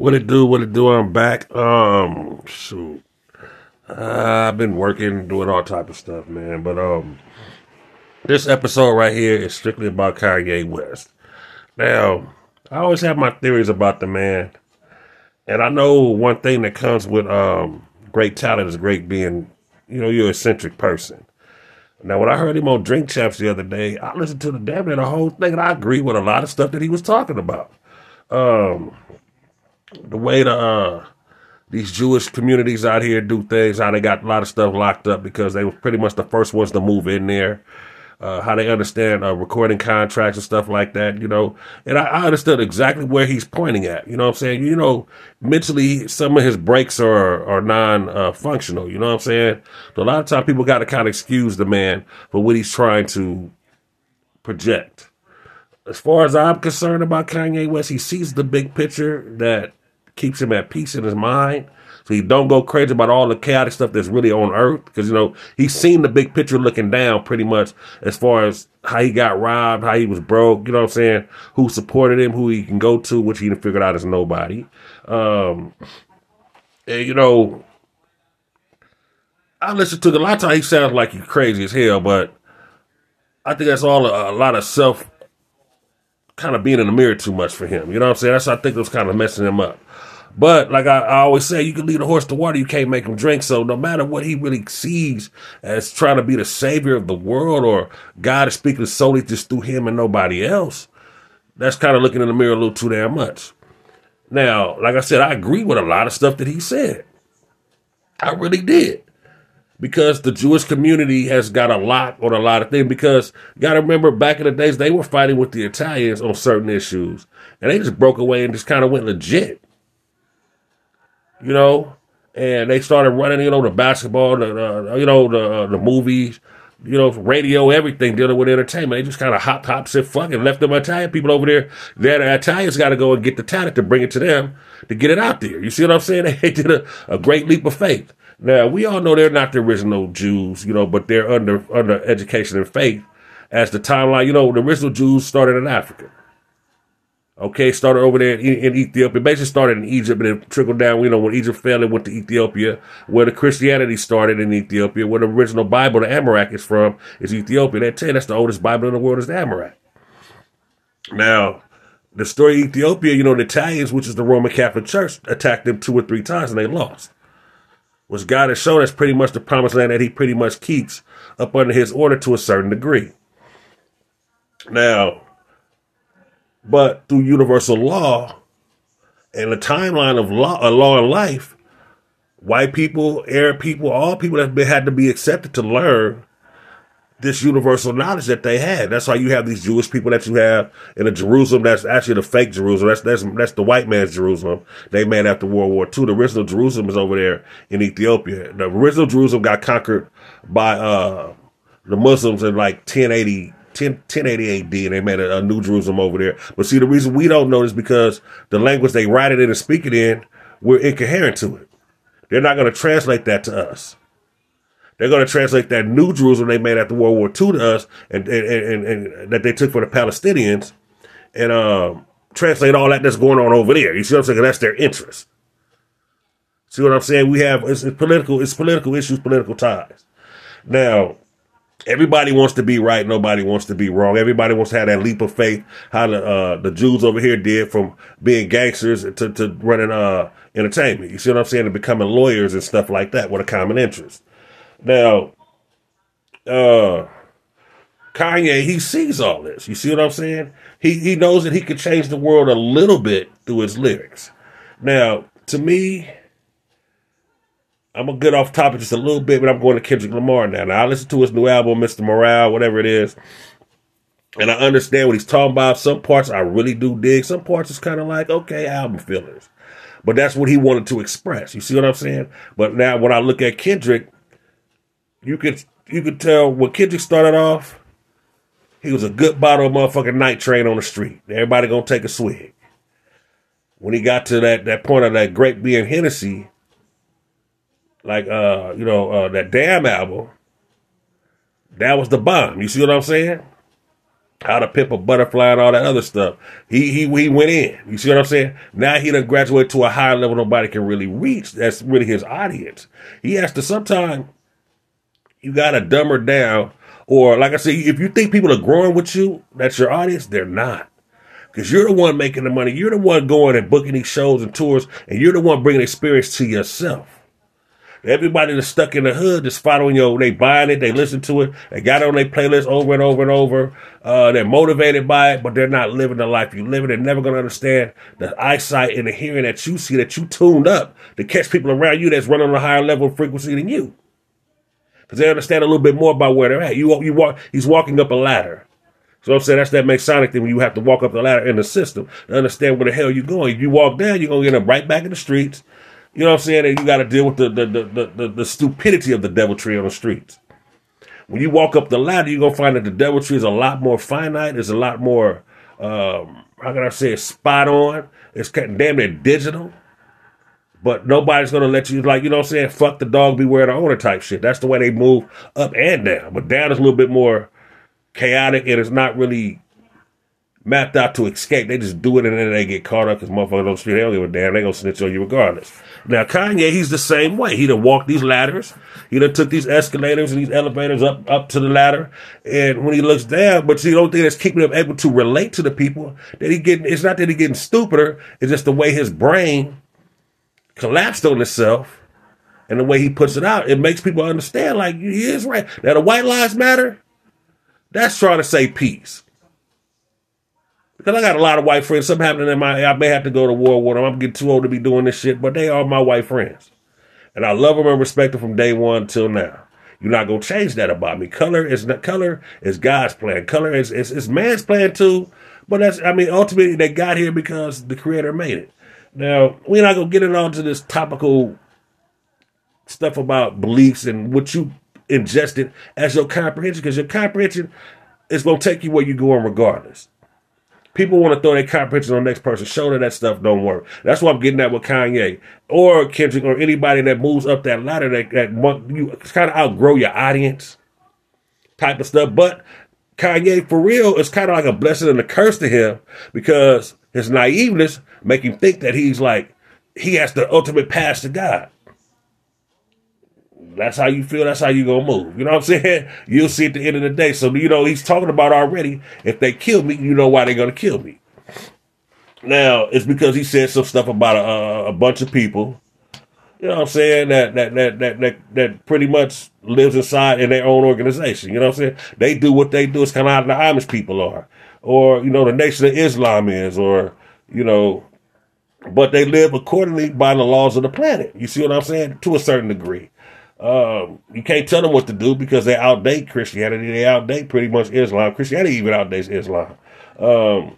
What it do? What it do? I'm back. Um, shoot. Uh, I've been working, doing all type of stuff, man. But um, this episode right here is strictly about Kanye West. Now, I always have my theories about the man, and I know one thing that comes with um great talent is great being, you know, you're an eccentric person. Now, when I heard him on Drink Champs the other day, I listened to the damn near the whole thing, and I agree with a lot of stuff that he was talking about. Um, the way the uh, these Jewish communities out here do things, how they got a lot of stuff locked up because they were pretty much the first ones to move in there. Uh, how they understand uh, recording contracts and stuff like that, you know. And I, I, understood exactly where he's pointing at. You know what I'm saying? You know, mentally, some of his breaks are are non uh, functional. You know what I'm saying? A lot of times people got to kind of excuse the man for what he's trying to project. As far as I'm concerned about Kanye West, he sees the big picture that keeps him at peace in his mind. So he don't go crazy about all the chaotic stuff that's really on earth. Because, you know, he's seen the big picture looking down pretty much as far as how he got robbed, how he was broke, you know what I'm saying? Who supported him, who he can go to, which he figured out is nobody. Um, and, you know, I listened to a lot of times he sounds like he's crazy as hell, but I think that's all a, a lot of self kind of being in the mirror too much for him. You know what I'm saying? That's I think it was kind of messing him up. But like I, I, always say, you can lead a horse to water, you can't make him drink. So no matter what he really sees as trying to be the savior of the world or God is speaking solely just through him and nobody else, that's kind of looking in the mirror a little too damn much. Now, like I said, I agree with a lot of stuff that he said. I really did. Because the Jewish community has got a lot on a lot of things. Because you got to remember, back in the days, they were fighting with the Italians on certain issues. And they just broke away and just kind of went legit you know, and they started running, you know, the basketball, the, you know, the uh, the movies, you know, radio, everything dealing with entertainment. They just kind of hop, hop, said fuck it, left them Italian people over there. The Italians got to go and get the talent to bring it to them to get it out there. You see what I'm saying? They did a, a great leap of faith. Now we all know they're not the original Jews, you know, but they're under under education and faith. As the timeline, you know, the original Jews started in Africa. Okay, started over there in, in, Ethiopia. Basically started in Egypt and then trickled down. You know, when Egypt fell, it went to Ethiopia, where the Christianity started in Ethiopia, where the original Bible, the Amharic, is from, is Ethiopia. Tell you that's the oldest Bible in the world is the Amharic. Now, the story of Ethiopia, you know, the Italians, which is the Roman Catholic Church, attacked them two or three times and they lost. Which God has shown us pretty much the promised land that He pretty much keeps up under His order to a certain degree. Now, but through universal law and the timeline of law, a law and life, white people, Arab people, all people that had to be accepted to learn this universal knowledge that they had. That's why you have these Jewish people that you have in a Jerusalem that's actually the fake Jerusalem. That's that's that's the white man's Jerusalem. They made after World War II. The original Jerusalem is over there in Ethiopia. The original Jerusalem got conquered by uh, the Muslims in like 1080 10, 1080 AD and they made a, a, New Jerusalem over there. But see, the reason we don't know is because the language they write it in and speak it in, we're incoherent to it. They're not going to translate that to us. They're going to translate that New Jerusalem they made after World War II to us and, and, and, and that they took for the Palestinians and um, translate all that that's going on over there. You see what I'm saying? That's their interest. See what I'm saying? We have it's, it's political, it's political issues, political ties. Now, Everybody wants to be right. Nobody wants to be wrong. Everybody wants to have that leap of faith. How the uh, the Jews over here did from being gangsters to, to running uh, entertainment. You see what I'm saying? And becoming lawyers and stuff like that with a common interest. Now, uh, Kanye, he sees all this. You see what I'm saying? He he knows that he can change the world a little bit through his lyrics. Now, to me, I'm gonna get off topic just a little bit, but I'm going to Kendrick Lamar now. Now I listen to his new album, Mr. Morale, whatever it is, and I understand what he's talking about. Some parts I really do dig. Some parts is kind of like okay, album fillers, but that's what he wanted to express. You see what I'm saying? But now when I look at Kendrick, you could you could tell when Kendrick started off, he was a good bottle of motherfucking night train on the street. Everybody gonna take a swig. When he got to that that point of that great being Hennessy like uh, you know, uh, that damn album, that was the bomb. You see what I'm saying? how to pimp a butterfly and all that other stuff. He he he went in. You see what I'm saying? Now he done graduate to a higher level nobody can really reach. That's really his audience. He has to sometime you gotta dumb her down. Or like I said, if you think people are growing with you, that's your audience, they're not. Because you're the one making the money. You're the one going and booking these shows and tours, and you're the one bringing experience to yourself. Everybody that's stuck in the hood just following you. They buying it, they listen to it, they got it on their playlist over and over and over. Uh, they're motivated by it, but they're not living the life you live. They're never to understand the eyesight and the hearing that you see, that you tuned up to catch people around you that's running on a higher level of frequency than you. Because they understand a little bit more about where they're at. You, you walk, he's walking up a ladder. So I'm saying that's that Masonic thing when you have to walk up the ladder in the system to understand where the hell you're going. If you walk down, you're gonna end up right back in the streets you know what I'm saying? And you got to deal with the the, the, the, the, stupidity of the deviltry on the streets. When you walk up the ladder, you're to find that the deviltry is a lot more finite. It's a lot more, um, how can I say it, spot on. It's damn near digital. But nobody's to let you, like, you know what I'm saying? Fuck the dog, beware the owner type shit. That's the way they move up and down. But down is a little bit more chaotic and it's not really mapped out to escape. They just do it and then they get caught up because motherfuckers don't street. They don't give a damn. They gonna snitch on you regardless. Now Kanye, he's the same way. He done walked these ladders. He done took these escalators and these elevators up up to the ladder. And when he looks down, but see, the only thing that's keeping him able to relate to the people that he getting. It's not that he getting stupider. It's just the way his brain collapsed on itself. And the way he puts it out, it makes people understand, like, he is right. Now, the white lives matter, that's trying to say peace. Because I got a lot of white friends. Something happening in my, I may have to go to war with them. I'm getting too old to be doing this shit, but they are my white friends. And I love them and respect them from day one till now. You're not gonna change that about me. Color is not color is God's plan. Color is, is, is man's plan too. But that's I mean ultimately they got here because the creator made it. Now, we're not gonna get it into this topical stuff about beliefs and what you ingested as your comprehension, because your comprehension is gonna take you where you're going regardless. People want to throw their comprehension on the next person's shoulder. That stuff don't work. That's why I'm getting at with Kanye or Kendrick or anybody that moves up that ladder that, that you kind of outgrow your audience type of stuff. But Kanye, for real, is kind of like a blessing and a curse to him because his naiveness make him think that he's like, he has the ultimate pass to God. That's how you feel. That's how you gonna move. You know what I'm saying? You'll see at the end of the day. So you know he's talking about already. If they kill me, you know why they're gonna kill me. Now it's because he said some stuff about a, a bunch of people. You know what I'm saying? That that that that that that pretty much lives inside in their own organization. You know what I'm saying? They do what they do. It's kind of how the Amish people are, or you know the Nation of Islam is, or you know but they live accordingly by the laws of the planet. You see what I'm saying? To a certain degree. Um, you can't tell them what to do because they outdate Christianity. They outdate pretty much Islam. Christianity even outdates Islam. Um,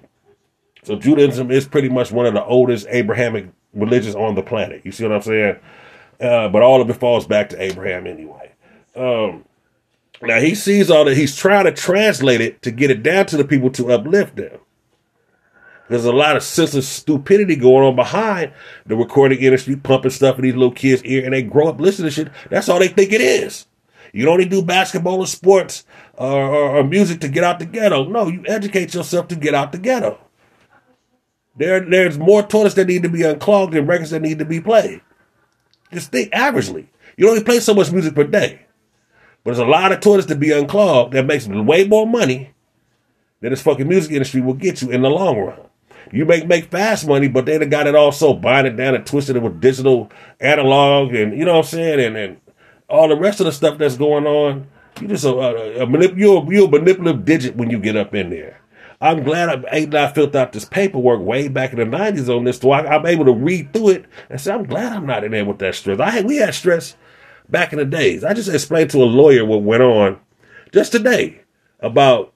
so Judaism is pretty much one of the oldest Abrahamic religions on the planet. You see what I'm saying? Uh, but all of it falls back to Abraham anyway. Um, now he sees all that. He's trying to translate it to get it down to the people to uplift them. There's a lot of senseless stupidity going on behind the recording industry, pumping stuff in these little kids' ear, and they grow up listening to shit. That's all they think it is. You don't need to do basketball or sports uh, or, or, or, music to get out the ghetto. No, you educate yourself to get out the ghetto. There, there's more toilets that need to be unclogged than records that need to be played. Just think averagely. You only play so much music per day. But there's a lot of toilets to be unclogged that makes way more money than this fucking music industry will get you in the long run. You make make fast money, but they got it all so binded down and twisted it with digital analog and you know what I'm saying, and and all the rest of the stuff that's going on. You just a, a, a manip- you're, you're a manipulative digit when you get up in there. I'm glad I ain't not filled out this paperwork way back in the '90s on this, so I, am able to read through it and say I'm glad I'm not in there with that stress. I had, we had stress back in the days. I just explained to a lawyer what went on just today about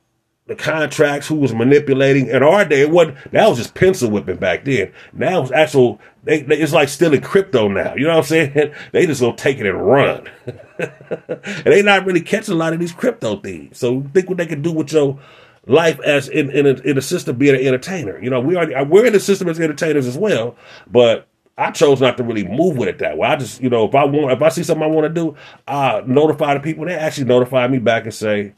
the contracts, who was manipulating. In our day, it wasn't, that was just pencil whipping back then. Now it's actual, they, they, it's like still in crypto now. You know what I'm saying? They just gonna take it and run. and they not really catching a lot of these crypto things. So think what they can do with your life as in, in, a, in a system being an entertainer. You know, we are, we're in the system as entertainers as well, but I chose not to really move with it that way. I just, you know, if I want, if I see something I want to do, I notify the people. They actually notify me back and say,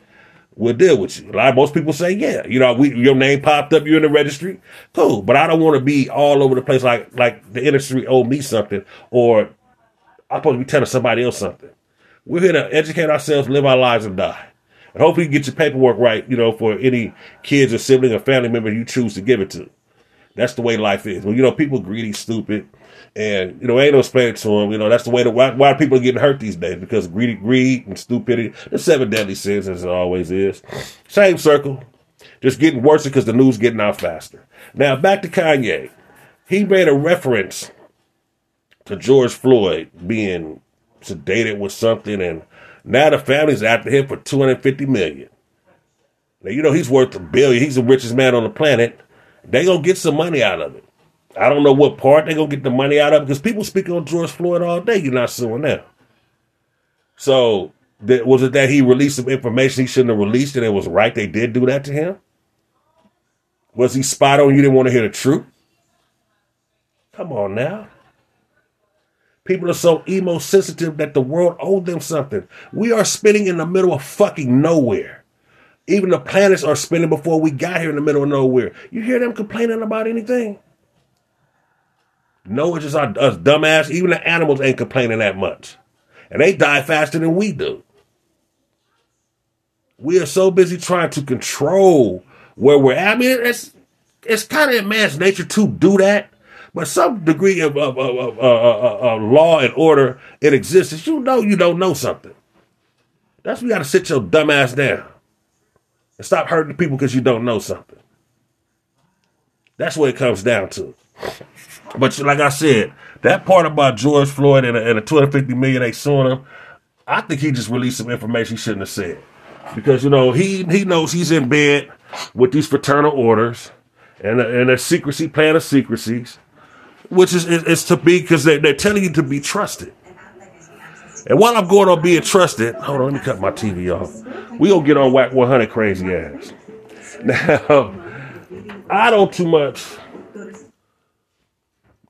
we'll deal with you. A lot of most people say, yeah, you know, we, your name popped up, you're in the registry, cool. But I don't want to be all over the place like like the industry owe me something or I'm supposed to be telling somebody else something. We're here to educate ourselves, live our lives, and die. And hopefully you get your paperwork right, you know, for any kids or sibling or family member you choose to give it to. That's the way life is. Well, you know, people greedy, stupid, and you know, ain't no explaining to them. You know, that's the way. To, why, why people are getting hurt these days because greedy, greed, and stupidity. The seven deadly sins, as it always is. Same circle, just getting worse because the news getting out faster. Now back to Kanye. He made a reference to George Floyd being sedated with something, and now the family's after him for two hundred fifty million. Now you know he's worth a billion. He's the richest man on the planet. They gonna get some money out of it. I don't know what part they're gonna get the money out of because people speak on George Floyd all day. You're not suing them. So th- was it that he released some information he shouldn't have released and it was right they did do that to him? Was he spot on? You didn't want to hear the truth? Come on now. People are so emo sensitive that the world owed them something. We are spinning in the middle of fucking nowhere. Even the planets are spinning before we got here in the middle of nowhere. You hear them complaining about anything? No, it's just our, us dumbass. Even the animals ain't complaining that much. And they die faster than we do. We are so busy trying to control where we're at. I mean, it's it's kind of in man's nature to do that, but some degree of, of, of, of uh, uh, uh, law and order it exists. You know you don't know something. That's when you got to sit your dumbass down and stop hurting people because you don't know something. That's what it comes down to. But like I said, that part about George Floyd and, and the 250 million they suing him, I think he just released some information he shouldn't have said. Because, you know, he, he knows he's in bed with these fraternal orders and, and a secrecy plan of secrecies, which is, is, is to be, because they, they're telling you to be trusted. And while I'm going on being trusted, hold on, let me cut my TV off. We gonna get on Wack 100 crazy ass. Now, I don't too much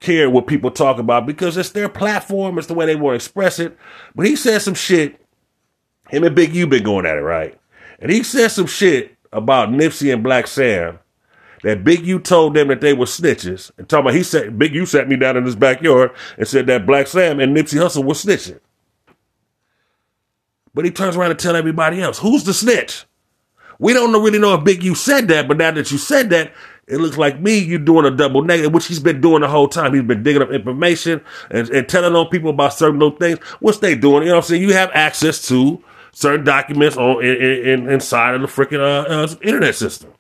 care what people talk about because it's their platform, it's the way they want to express it. But he said some shit. Him and Big U been going at it, right? And he said some shit about Nipsey and Blacc Sam that Big U told them that they were snitches. And talking about he said Big U sat me down in his backyard and said that Blacc Sam and Nipsey Hussle were snitching. But he turns around and tell everybody else, who's the snitch? We don't really know if Big U said that, but now that you said that, it looks like me, you're doing a double negative, which he's been doing the whole time. He's been digging up information and, and telling on people about certain little things. What's they doing? You know what I'm saying? You have access to certain documents on in, in, inside of the freaking uh, uh, internet system.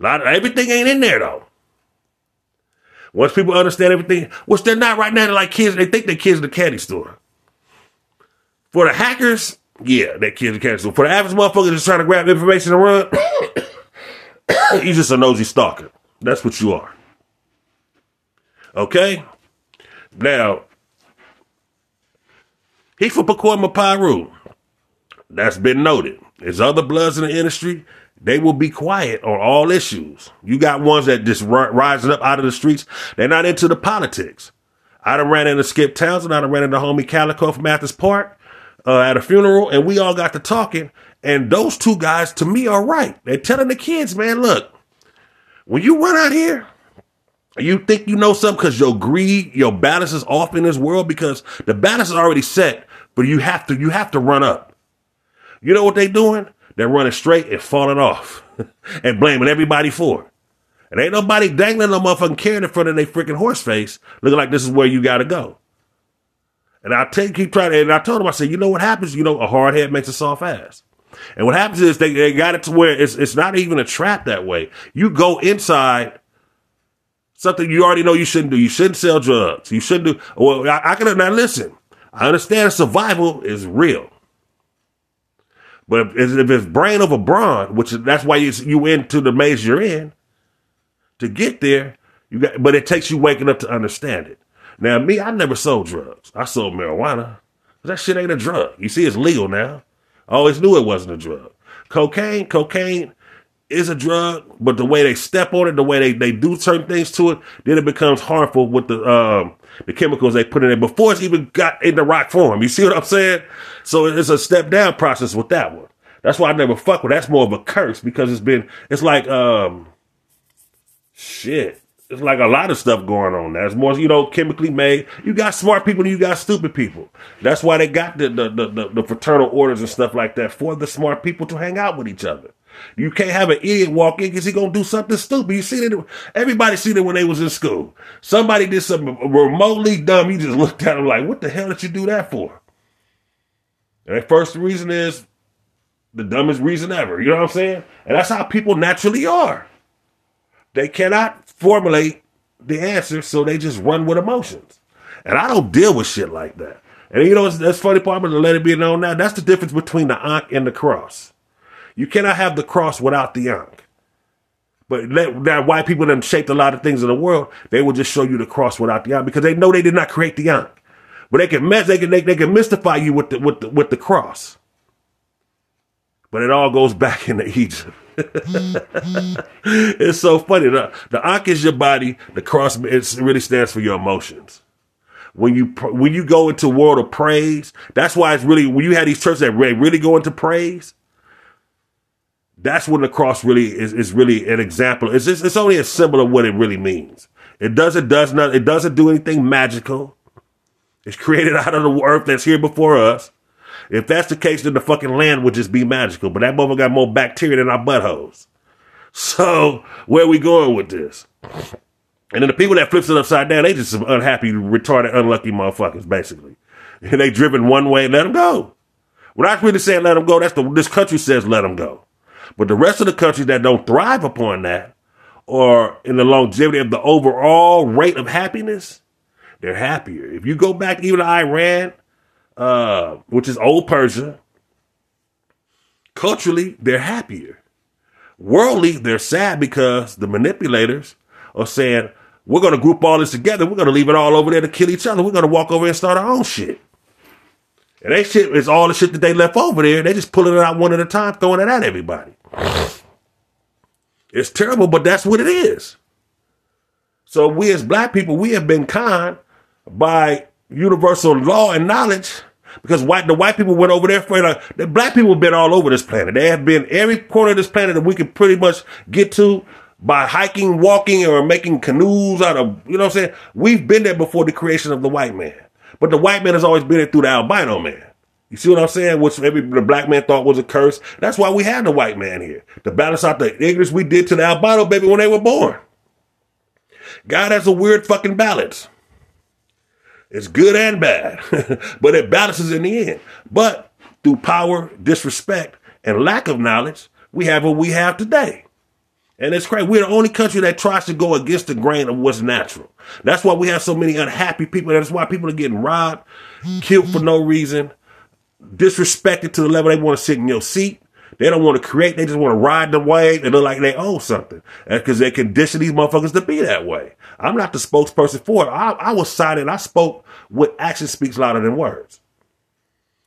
Of, everything ain't in there though. Once people understand everything, which they're not right now, they're like kids. They think they're kids in the candy store. For the hackers, yeah, they're kids in the candy store. For the average motherfucker just trying to grab information and run, he's just a nosy stalker. That's what you are. Okay? Now, he for Pacoima Piru. That's been noted. There's other bloods in the industry. They will be quiet on all issues. You got ones that just rising up out of the streets. They're not into the politics. I done ran into Skip Townsend. I done ran into homie Calico from Mathis Park uh, at a funeral, and we all got to talking. And those two guys, to me, are right. They're telling the kids, man, look, when you run out here, you think you know something because your greed, your balance is off in this world because the balance is already set, but you have to, you have to run up. You know what they're doing? They're running straight and falling off and blaming everybody for it. And ain't nobody dangling no motherfucking carrot in front of their freaking horse face looking like this is where you gotta go. And I take keep trying and I told him, I said, you know what happens? You know, a hard head makes a soft ass. And what happens is they, they got it to where it's, it's not even a trap that way. You go inside something you already know you shouldn't do. You shouldn't sell drugs. You shouldn't do, well, I, I can, now listen, I understand survival is real. But if, if it's brain over brawn, which that's why you, you into the maze you're in, to get there, you got, but it takes you waking up to understand it. Now, me, I never sold drugs. I sold marijuana. That shit ain't a drug. You see, it's legal now. I always knew it wasn't a drug. Cocaine, cocaine is a drug, but the way they step on it, the way they, they do certain things to it, then it becomes harmful with the um, the chemicals they put in it before it's even got in the rock form. You see what I'm saying? So it's a step down process with that one. That's why I never fuck with. That's more of a curse because it's been. It's like um, shit. It's like a lot of stuff going on. There's more, you know, chemically made. You got smart people and you got stupid people. That's why they got the the, the, the, fraternal orders and stuff like that for the smart people to hang out with each other. You can't have an idiot walk in because he gonna do something stupid. You see that? Everybody seen it when they was in school. Somebody did something remotely dumb. You just looked at him like, "What the hell did you do that for?" And the first reason is the dumbest reason ever. You know what I'm saying? And that's how people naturally are. They cannot formulate the answer, so they just run with emotions. And I don't deal with shit like that. And you know, that's funny part. I'm gonna let it be known now. That's the difference between the ankh and the cross. You cannot have the cross without the ankh. But that white people that shaped a lot of things in the world, they will just show you the cross without the ankh because they know they did not create the ankh. But they can mess, they can they, they can mystify you with the with the with the cross. But it all goes back into Egypt. it's so funny. The, the ankh is your body. The cross it really stands for your emotions. When you when you go into world of praise, that's why it's really when you have these churches that really go into praise that's when the cross really is, is really an example. It's just, it's only a symbol of what it really means. It doesn't does not it doesn't do anything magical. It's created out of the earth that's here before us. If that's the case, then the fucking land would just be magical. But that mother got more bacteria than our buttholes. So where are we going with this? And then the people that flips it upside down, they just some unhappy, retarded, unlucky motherfuckers, basically. And they driven one way, let them go. When I really saying let them go, that's the this country says let them go. But the rest of the countries that don't thrive upon that, or in the longevity of the overall rate of happiness, they're happier. If you go back even to Iran, uh, which is old Persia, culturally, they're happier. Worldly, they're sad because the manipulators are saying, we're going to group all this together. We're going to leave it all over there to kill each other. We're going to walk over and start our own shit. And that shit is all the shit that they left over there. They just pulling it out one at a time, throwing it at everybody. It's terrible, but that's what it is. So we as black people, we have been conned by universal law and knowledge because white the white people went over there for like the black people have been all over this planet. They have been every corner of this planet that we can pretty much get to by hiking, walking, or making canoes out of you know what I'm saying. We've been there before the creation of the white man. But the white man has always been it through the albino man. You see what I'm saying? Which maybe the black man thought was a curse. That's why we had the white man here to balance out the ignorance we did to the albino baby when they were born. God has a weird fucking balance. It's good and bad, but it balances in the end. But through power, disrespect, and lack of knowledge, we have what we have today. And it's crazy. We're the only country that tries to go against the grain of what's natural. That's why we have so many unhappy people. That's why people are getting robbed, killed for no reason, disrespected to the level they want to sit in your seat. They don't want to create. They just want to ride the wave and look like they own something uh, because they condition these motherfuckers to be that way. I'm not the spokesperson for it. I, I was silent. I spoke what action speaks louder than words.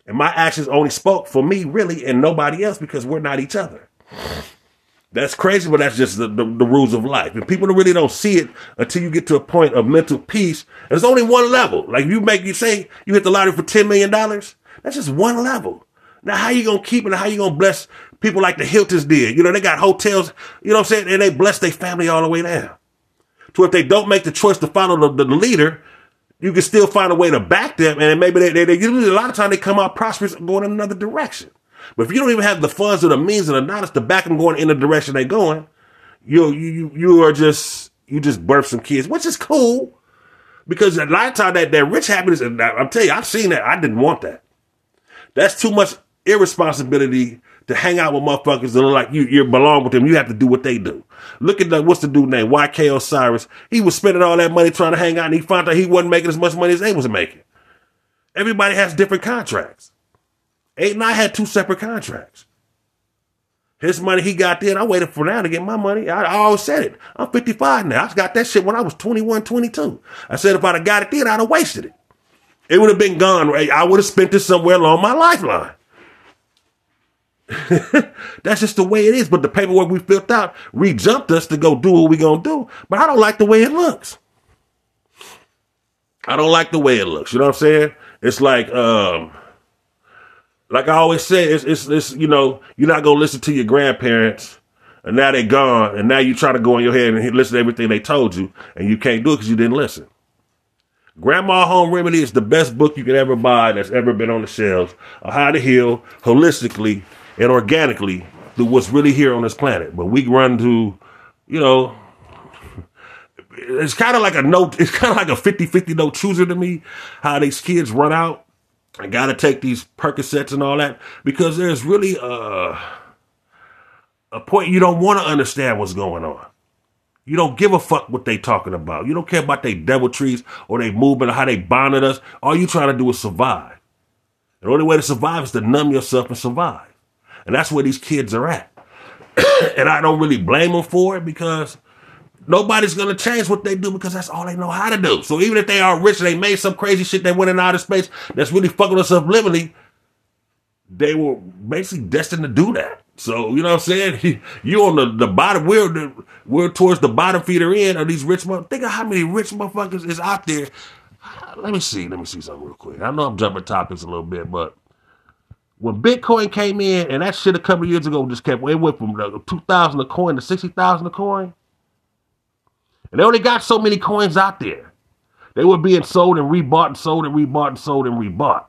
And my actions only spoke for me, really, and nobody else because we're not each other. That's crazy, but that's just the, the, the, rules of life. And people really don't see it until you get to a point of mental peace. And there's only one level. Like you make, you say you hit the lottery for $10 million. That's just one level. Now, how you to keep it and how you to bless people like the Hiltons did? You know, they got hotels, you know what I'm saying? And they bless their family all the way down. So if they don't make the choice to follow the, the leader, you can still find a way to back them. And maybe they, they, they usually a lot of time they come out prosperous going in another direction. But if you don't even have the funds or the means or the knowledge to back them going in the direction they're going, you you you are just you just birth some kids, which is cool. Because a lot of time that, that rich happiness, and I'm telling you, I've seen that. I didn't want that. That's too much irresponsibility to hang out with motherfuckers that look like you you belong with them. You have to do what they do. Look at the what's the dude name? YK Osiris. He was spending all that money trying to hang out and he found out he wasn't making as much money as they was making. Everybody has different contracts. Eight and I had two separate contracts. His money he got then, I waited for now to get my money. I, I always said it. I'm 55 now. I got that shit when I was 21, 22. I said if I'd have got it then, I'd have wasted it. It would have been gone. Right? I would have spent it somewhere along my lifeline. That's just the way it is. But the paperwork we filled out re-jumped us to go do what we gonna do. But I don't like the way it looks. I don't like the way it looks. You know what I'm saying? It's like, um, like I always say, it's, it's, it's, you know, you're not going to listen to your grandparents and now they're gone. And now you try to go in your head and listen to everything they told you and you can't do it because you didn't listen. Grandma Home Remedy is the best book you can ever buy that's ever been on the shelves how to heal holistically and organically through what's really here on this planet. But we run to, you know, it's kind of like a note, it's kind of like a 50 50 no chooser to me, how these kids run out I got to take these Percocets and all that because there's really a, a point you don't want to understand what's going on. You don't give a fuck what they talking about. You don't care about their deviltries or their movement or how they bonded us. All you trying to do is survive. The only way to survive is to numb yourself and survive. And that's where these kids are at. and I don't really blame them for it because Nobody's gonna change what they do because that's all they know how to do. So even if they are rich and they made some crazy shit they went in outer space that's really fucking us up subliminally, they were basically destined to do that. So you know what I'm saying? You on the, the bottom, we're the, we're towards the bottom feeder end of these rich motherfuckers. Think of how many rich motherfuckers is out there. Let me see. Let me see something real quick. I know I'm jumping topics a little bit, but when Bitcoin came in and that shit a couple years ago just kept it went from two thousand a coin to sixty thousand a coin. And they only got so many coins out there. They were being sold and rebought and sold and rebought and sold and rebought.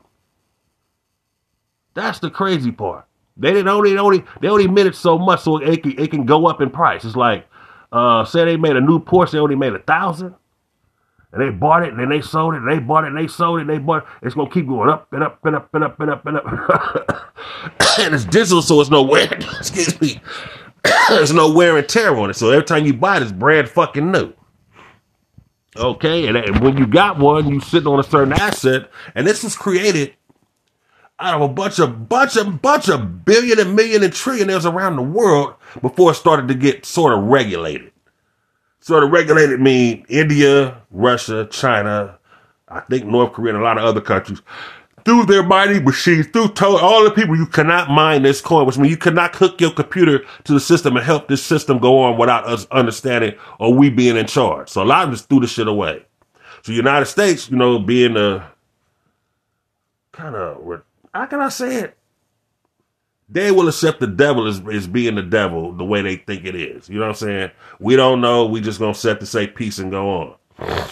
That's the crazy part. They didn't only they only they only it so much so it can, it can go up in price. It's like uh say they made a new Porsche, they only made a thousand. And they bought it, and then they sold it, and they bought it, and they sold it, and they bought it. It's gonna keep going up and up and up and up and up and up. and it's digital, so it's no wear. Excuse me. There's no wear and tear on it. So every time you buy it, it's brand fucking new. Okay, and, and when you got one, you sitting on a certain asset, and this was created out of a bunch of bunch of bunch of billion and million and trillionaires around the world before it started to get sort of regulated. Sort of regulated mean India, Russia, China, I think North Korea, and a lot of other countries through their mining machines, through to- all the people, you cannot mine this coin, which means you cannot hook your computer to the system and help this system go on without us understanding or we being in charge. So a lot of us threw the shit away. So United States, you know, being a kind of, how can I say it? They will accept the devil as, as being the devil the way they think it is. You know what I'm saying? We don't know. We just gonna set to say peace and go on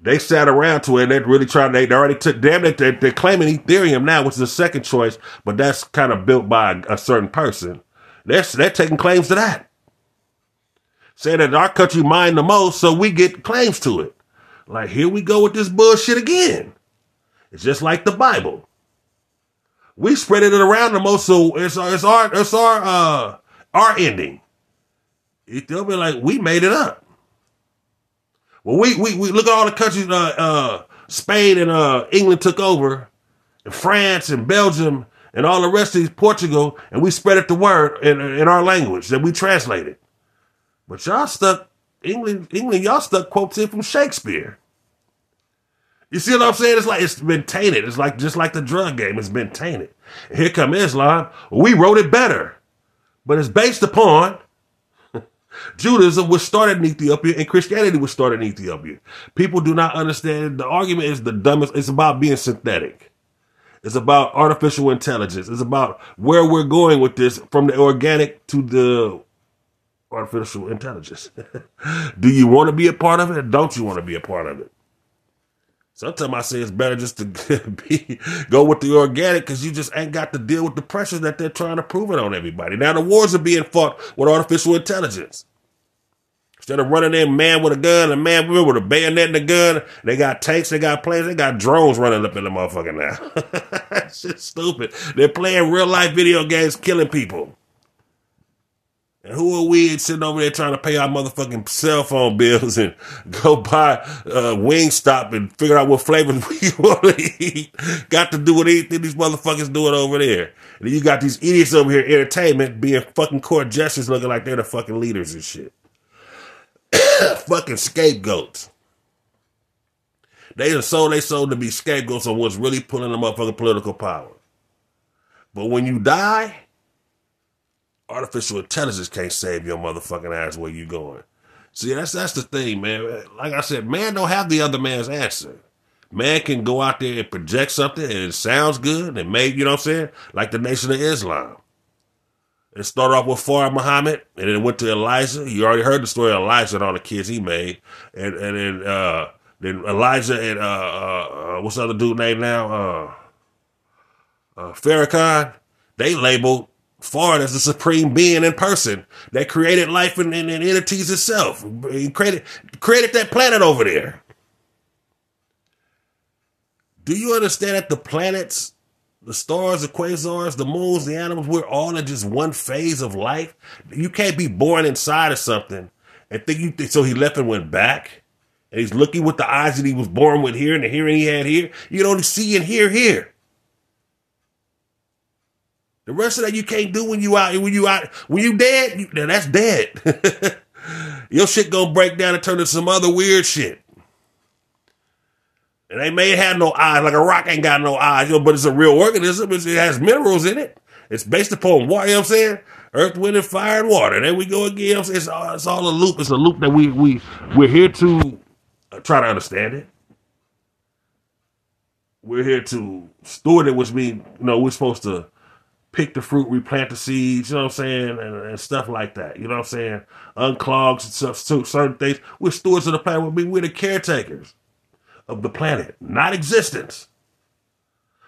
they sat around to it and they're really trying they, they already took damn it they're, they're, claiming ethereum now which is the second choice but that's kind of built by a, a, certain person they're, they're taking claims to that saying that our country mined the most so we get claims to it like here we go with this bullshit again it's just like the bible we spread it around the most so it's, it's our it's our uh our ending they'll be like we made it up well, we, we, we look at all the countries, uh, uh, Spain and, uh, England took over, and France and Belgium and all the rest of these Portugal, and we spread it the word in, in our language that we translated. But y'all stuck, England, England, y'all stuck quotes in from Shakespeare. You see what I'm saying? It's like it's been tainted. It's like just like the drug game. It's been tainted. Here come Islam. We wrote it better, but it's based upon Judaism was started in Ethiopia and Christianity was started in Ethiopia. People do not understand. The argument is the dumbest. It's about being synthetic. It's about artificial intelligence. It's about where we're going with this from the organic to the artificial intelligence. do you want to be a part of it or don't you want to be a part of it? Sometimes I say it's better just to be, go with the organic because you just ain't got to deal with the pressures that they're trying to prove it on everybody. Now the wars are being fought with artificial intelligence. Instead of running in man with a gun, a man with a bayonet and a gun, they got tanks, they got planes, they got drones running up in the motherfucker now. It's just stupid. They're playing real life video games, killing people. And who are we sitting over there trying to pay our motherfucking cell phone bills and go buy uh, Wingstop and figure out what flavors we want to eat? Got to do with anything these motherfuckers doing over there. And you got these idiots over here, entertainment, being fucking court justice looking like they're the fucking leaders and shit. fucking scapegoats. They are sold they sold to be scapegoats on what's really pulling them up for the political power. But when you die, artificial intelligence can't save your motherfucking ass where you going. See, that's that's the thing, man. Like I said, man don't have the other man's answer. man can go out there and project something and it sounds good and maybe, you know what I'm saying? Like the Nation of Islam. It started off with Fard Muhammad and then it went to Elijah. You already heard the story of Elijah and all the kids he made. And, and then, uh, then Elijah and, uh, uh, uh what's the other dude name now? Uh, uh, Farrakhan. They labeled Fard as the supreme being in person that created life and, and, and entities itself. He created, created that planet over there. Do you understand that the planets, the stars, the quasars, the moons, the animals, we're all in just one phase of life? You can't be born inside of something and think you think so he left and went back. And he's looking with the eyes that he was born with here and the hearing he had here. You only see and hear here. The rest of that you can't do when you out when you out when you dead. You, that's dead. Your shit gonna break down and turn into some other weird shit. And they may have no eyes, like a rock ain't got no eyes, but it's a real organism. It has minerals in it. It's based upon what, you know what I'm saying? Earth, wind, and fire and water. There we go again. It's all, it's all a loop. It's a loop that we, we, we're here to uh, try to understand it. We're here to steward it, which means, you know, we're supposed to pick the fruit, replant the seeds, you know what I'm saying, and, and stuff like that. You know what I'm saying? Unclog certain things. We're stewards of the planet. We're the caretakers of the planet, not existence.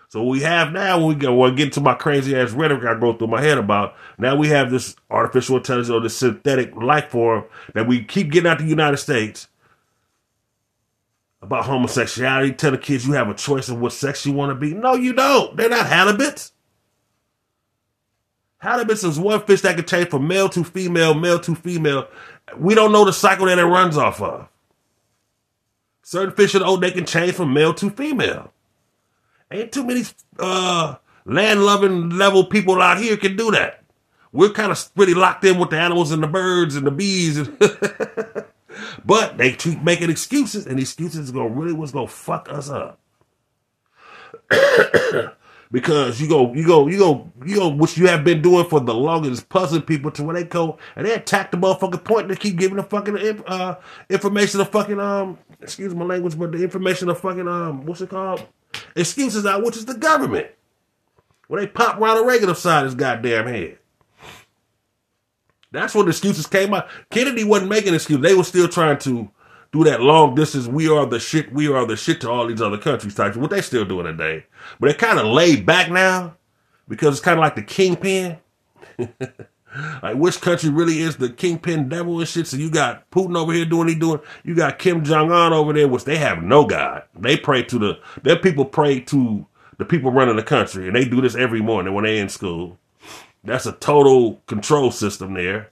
So we have now, we go, I get into my crazy ass rhetoric I go through my head about, now we have this artificial intelligence or this synthetic life form that we keep getting out the United States about homosexuality, tell the kids you have a choice of what sex you want to be. No, you don't. They're not halibut's. Halibut's is one fish that can change from male to female, male to female. We don't know the cycle that it runs off of. Certain fish the ocean, they can change from male to female. Ain't too many uh, land loving level people out here can do that. We're kind of really locked in with the animals and the birds and the bees. but they keep making excuses, and excuses is gonna really what's gonna fuck us up. because you go, you go, you go, you go, what you have been doing for the longest, puzzling people to where they go and they attack the motherfucking point and they keep giving the fucking uh, information of fucking um, excuse my language, but the information of fucking um, what's it called? Excuses out, which is the government. When they pop Ronald Reagan upside his goddamn head. That's when the excuses came out. Kennedy wasn't making excuses. They were still trying to do that long distance, we are the shit, we are the shit to all these other countries types. What they still doing today. But they're kind of laid back now because it's kind of like the kingpin. like which country really is the kingpin devil and shit? So you got Putin over here doing he doing. You got Kim Jong Un over there, which they have no god. They pray to the their people pray to the people running the country, and they do this every morning when they in school. That's a total control system there.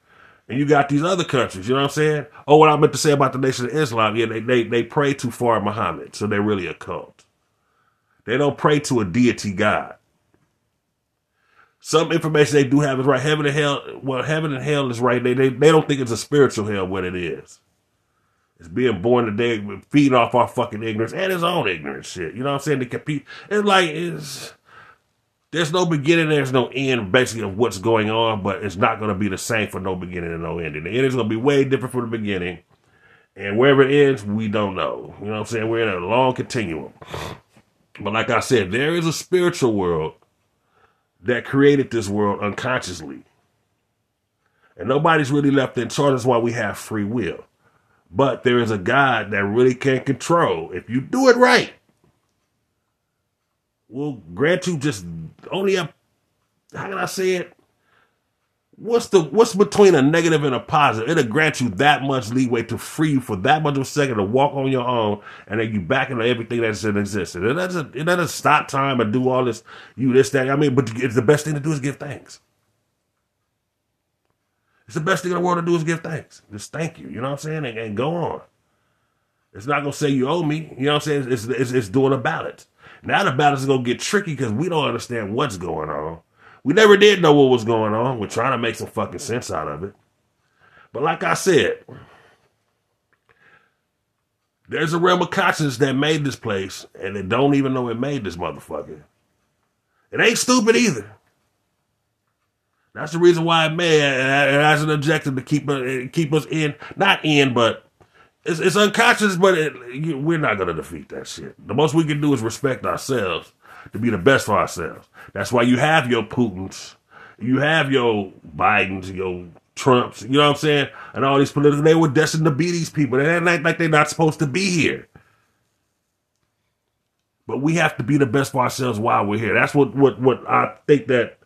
And you got these other countries, you know what I'm saying? Oh, what I meant to say about the Nation of Islam, yeah, they, they, they pray to Fard Muhammad, so they're really a cult. They don't pray to a deity God. Some information they do have is right. Heaven and hell, well, heaven and hell is right. They, they, they don't think it's a spiritual hell when it is. It's being born today, feeding off our fucking ignorance and his own ignorance shit. You know what I'm saying? To compete. It's like, it's, there's no beginning, there's no end, basically, of what's going on, but it's not going to be the same for no beginning and no ending. The end is going to be way different from the beginning. And wherever it ends, we don't know. You know what I'm saying? We're in a long continuum. But like I said, there is a spiritual world that created this world unconsciously. And nobody's really left in charge. That's why we have free will. But there is a God that really can control. If you do it right, will grant you just only a how can I say it? What's the what's between a negative and a positive? It'll grant you that much leeway to free you for that much of a second to walk on your own, and then you back into everything that's in existence. It doesn't it doesn't stop time and do all this you this that. I mean, but it's the best thing to do is give thanks. It's the best thing in the world to do is give thanks. Just thank you. You know what I'm saying? And, and go on. It's not gonna say you owe me. You know what I'm saying? It's it's, it's doing about it. Now the battle's gonna get tricky because we don't understand what's going on. We never did know what was going on. We're trying to make some fucking sense out of it. But like I said, there's a realm of conscience that made this place, and they don't even know it made this motherfucker. It ain't stupid either. That's the reason why it made it has an objective to keep uh, keep us in, not in, but it's, it's unconscious, but it, we're not to defeat that shit. The most we can do is respect ourselves to be the best for ourselves. That's why you have your Putins, you have your Bidens, your Trumps, you know what I'm saying? And all these political, they were destined to be these people. They act like they're not supposed to be here. But we have to be the best for ourselves while we're here. That's what, what, what I think that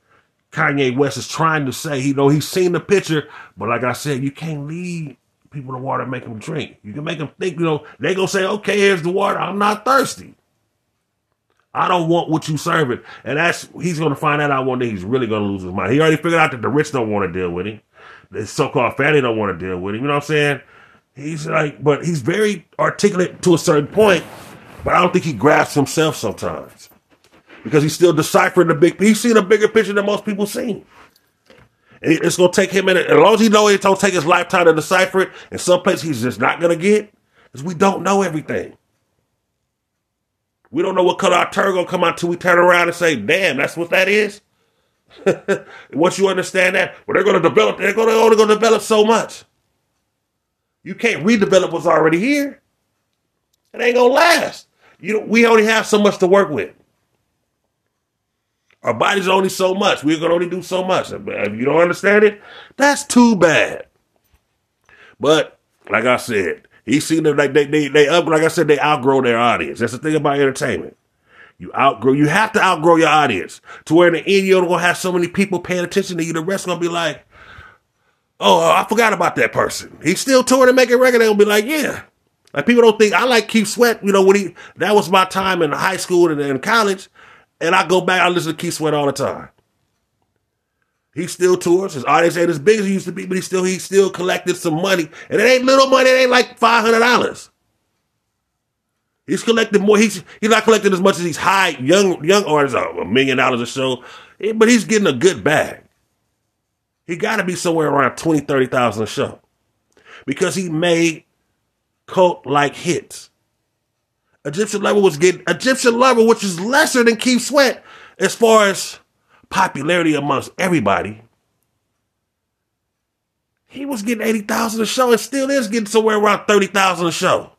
Kanye West is trying to say. You know, he's seen the picture, but like I said, you can't lead people the water make them drink. You can make them think, you know, they gonna say, okay, here's the water. I'm not thirsty. I don't want what you serving. And that's, he's gonna find that out one day. He's really gonna lose his mind. He already figured out that the rich don't want to deal with him. The so-called fatty don't want to deal with him. You know what I'm saying? He's like, but he's very articulate to a certain point, but I don't think he grasps himself sometimes because he's still deciphering the big, he's seen a bigger picture than most people seen. And it's to take him, in, as long as he knows it's to take his lifetime to decipher it, in some places he's just not to get, because we don't know everything. We don't know what color our turn to come out till we turn around and say, damn, that's what that is. Once you understand that, well, they're to develop, they're to only to develop so much. You can't redevelop what's already here. It ain't to last. You know, we only have so much to work with. Our body's only so much. We're gonna only do so much. If you don't understand it, that's too bad. But like I said, he seen them like they they they up like I said they outgrow their audience. That's the thing about entertainment. You outgrow. You have to outgrow your audience to where in the end you're gonna have so many people paying attention to you. The rest gonna be like, oh, I forgot about that person. He's still touring and making record. They'll be like, yeah. Like people don't think I like Keith Sweat. You know when he that was my time in high school and in college. And I go back, I listen to Keith Sweat all the time. He still tours. His audience ain't as big as he used to be, but he still he still collected some money. And it ain't little money, it ain't like five hundred dollars. He's collecting more. He's he's not collecting as much as these high young young artists, uh, a million dollars a show, eh, but he's getting a good bag. He got to be somewhere around 20, 30,000 a show because he made cult like hits. Egyptian Lover was getting Egyptian Lover, which is lesser than Keith Sweat as far as popularity amongst everybody. He was getting 80,000 a show and still is getting somewhere around 30,000 a show.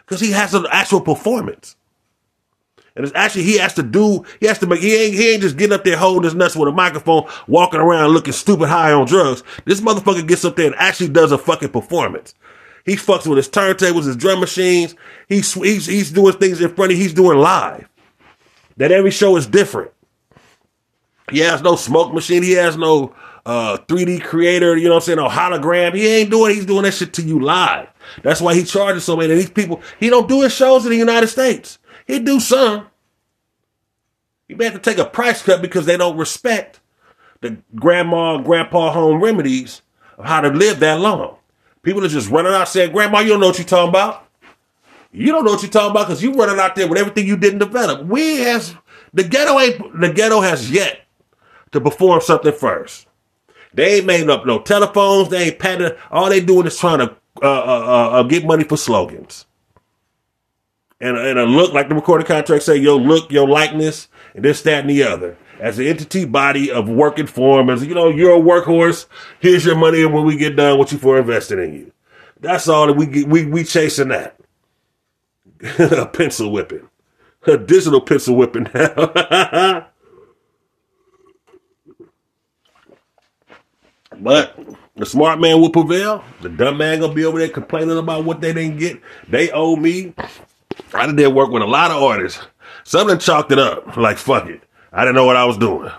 Because he has an actual performance. And it's actually, he has to do, he has to make, he ain't, he ain't just getting up there holding his nuts with a microphone, walking around looking stupid high on drugs. This motherfucker gets up there and actually does a fucking performance. He fucks with his turntables, his drum machines. He's, he's, he's doing things in front of he's doing live. That every show is different. He has no smoke machine. He has no uh, 3D creator, you know what I'm saying, no hologram. He ain't doing, he's doing that shit to you live. That's why he charges so many. These people, he don't do his shows in the United States. He do some. He may have to take a price cut because they don't respect the grandma and grandpa home remedies of how to live that long. People are just running out saying, Grandma, you don't know what you're talking about. You don't know what you're talking about because you're running out there with everything you didn't develop. We has the ghetto ain't the ghetto has yet to perform something first. They ain't made up no telephones. They ain't patented. All they doing is trying to uh, uh, uh, uh, get money for slogans. And, and a look like the recording contract say, your look, your likeness, and this, that, and the other as an entity body of working form, as you know, you're a workhorse. Here's your money, and when we get done what you for investing in you, that's all that we get, we we chasing that. a pencil whipping, a digital pencil whipping now. but the smart man will prevail. The dumb man gonna be over there complaining about what they didn't get. They owe me. I did work with a lot of artists. Some of them chalked it up like fuck it. I didn't know what I was doing.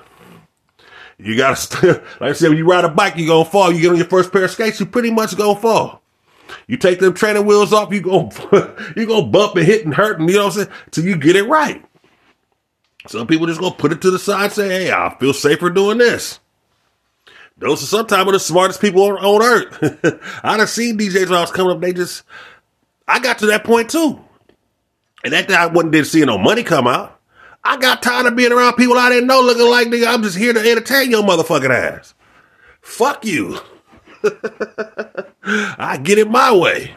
You gotta, st- like I said, when you ride a bike, you gonna fall. You get on your first pair of skates, you pretty much gonna fall. You take them training wheels off, you go, you go bump and hit and hurt, and you know what I'm saying, till you get it right. Some people just gonna put it to the side, and say, "Hey, I feel safer doing this." Those are sometimes the smartest people on, on earth. I done seen DJs when I was coming up. They just, I got to that point too, and that I wasn't did seeing no money come out. I got tired of being around people I didn't know looking like nigga. I'm just here to entertain your motherfucking ass. Fuck you. I get it my way.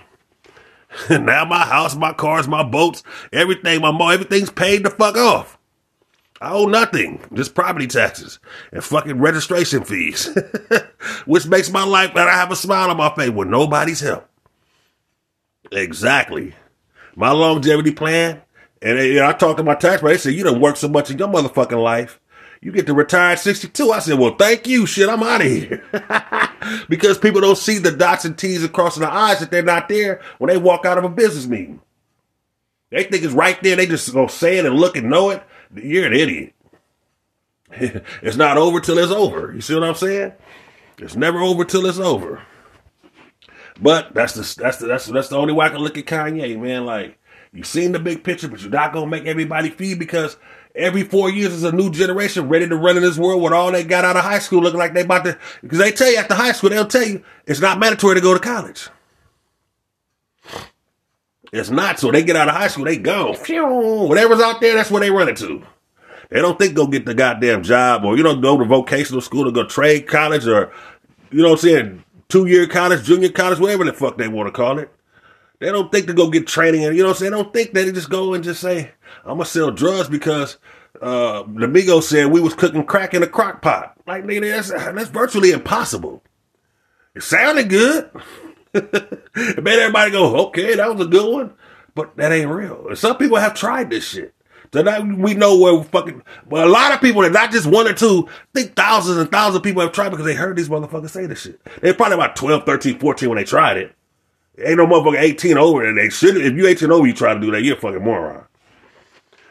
And now my house, my cars, my boats, everything, my mom, everything's paid the fuck off. I owe nothing, just property taxes and fucking registration fees, which makes my life that I have a smile on my face with nobody's help. Exactly. My longevity plan, and uh, know, I talked to my tax They said, you done worked so much in your motherfucking life. You get to retire at 62. I said, well, thank you. Shit, I'm out of here. because people don't see the dots and T's and crossing the I's that they're not there when they walk out of a business meeting. They think it's right there. They just go say it and look and know it. You're an idiot. it's not over till it's over. You see what I'm saying? It's never over till it's over. But that's the that's the that's that's the only way I can look at Kanye, man. Like you seen the big picture, but you're not gonna make everybody feed because every four years is a new generation ready to run in this world with all they got out of high school looking like they about to because they tell you after high school, they'll tell you it's not mandatory to go to college. It's not. So they get out of high school, they go. Whatever's out there, that's where they run into. They don't think go get the goddamn job or, you know, go to vocational school to go trade college or, you know what I'm saying, two year college, junior college, whatever the fuck they want to call it. They don't think to go get training and, you know what I'm saying? They don't think that they just go and just say, I'm going to sell drugs because, uh, the Migos said we was cooking crack in a crock pot. Like, nigga, that's, that's virtually impossible. It sounded good. it made everybody go, okay, that was a good one. But that ain't real. Some people have tried this shit. So now we know where fucking, but a lot of people, not just one or two, I think thousands and thousands of people have tried because they heard these motherfuckers say this shit. They're probably about 12, 13, 14 when they tried it. Ain't no motherfucker 18 over and they should if you 18 over, you try to do that, you're a fucking moron.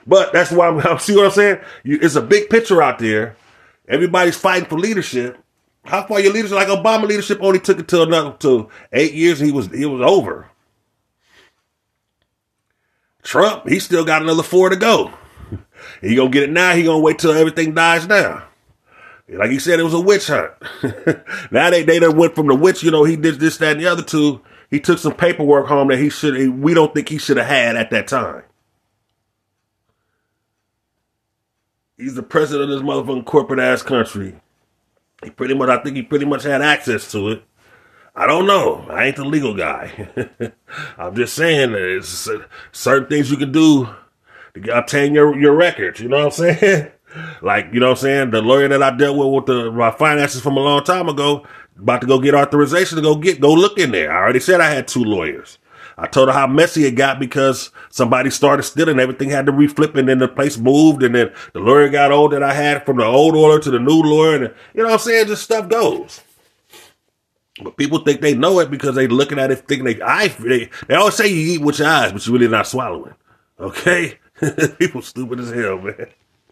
But that's why I'm, see what I'm saying? You, it's a big picture out there. Everybody's fighting for leadership. How far your leadership? Like Obama leadership only took it to another to eight years. And he was he was over. Trump, he still got another four to go. he gonna get it now. He gonna wait till everything dies down. Like he said, it was a witch hunt. now they they done went from the witch. You know, he did this, that, and the other two. He took some paperwork home that he should. We don't think he should have had at that time. He's the president of this motherfucking corporate ass country. He pretty much, I think he pretty much had access to it. I don't know. I ain't the legal guy. I'm just saying there's certain things you can do to obtain your, your records. You know what I'm saying? like, you know what I'm saying? The lawyer that I dealt with with the, my finances from a long time ago, about to go get authorization to go get, go look in there. I already said I had two lawyers. I told her how messy it got because somebody started stealing. Everything had to reflip and then the place moved and then the lawyer got old that I had from the old lawyer to the new lawyer. And you know what I'm saying? Just stuff goes. But people think they know it because they looking at it thinking they, I, they, they always say you eat with your eyes, but you're really not swallowing. Okay? people stupid as hell, man.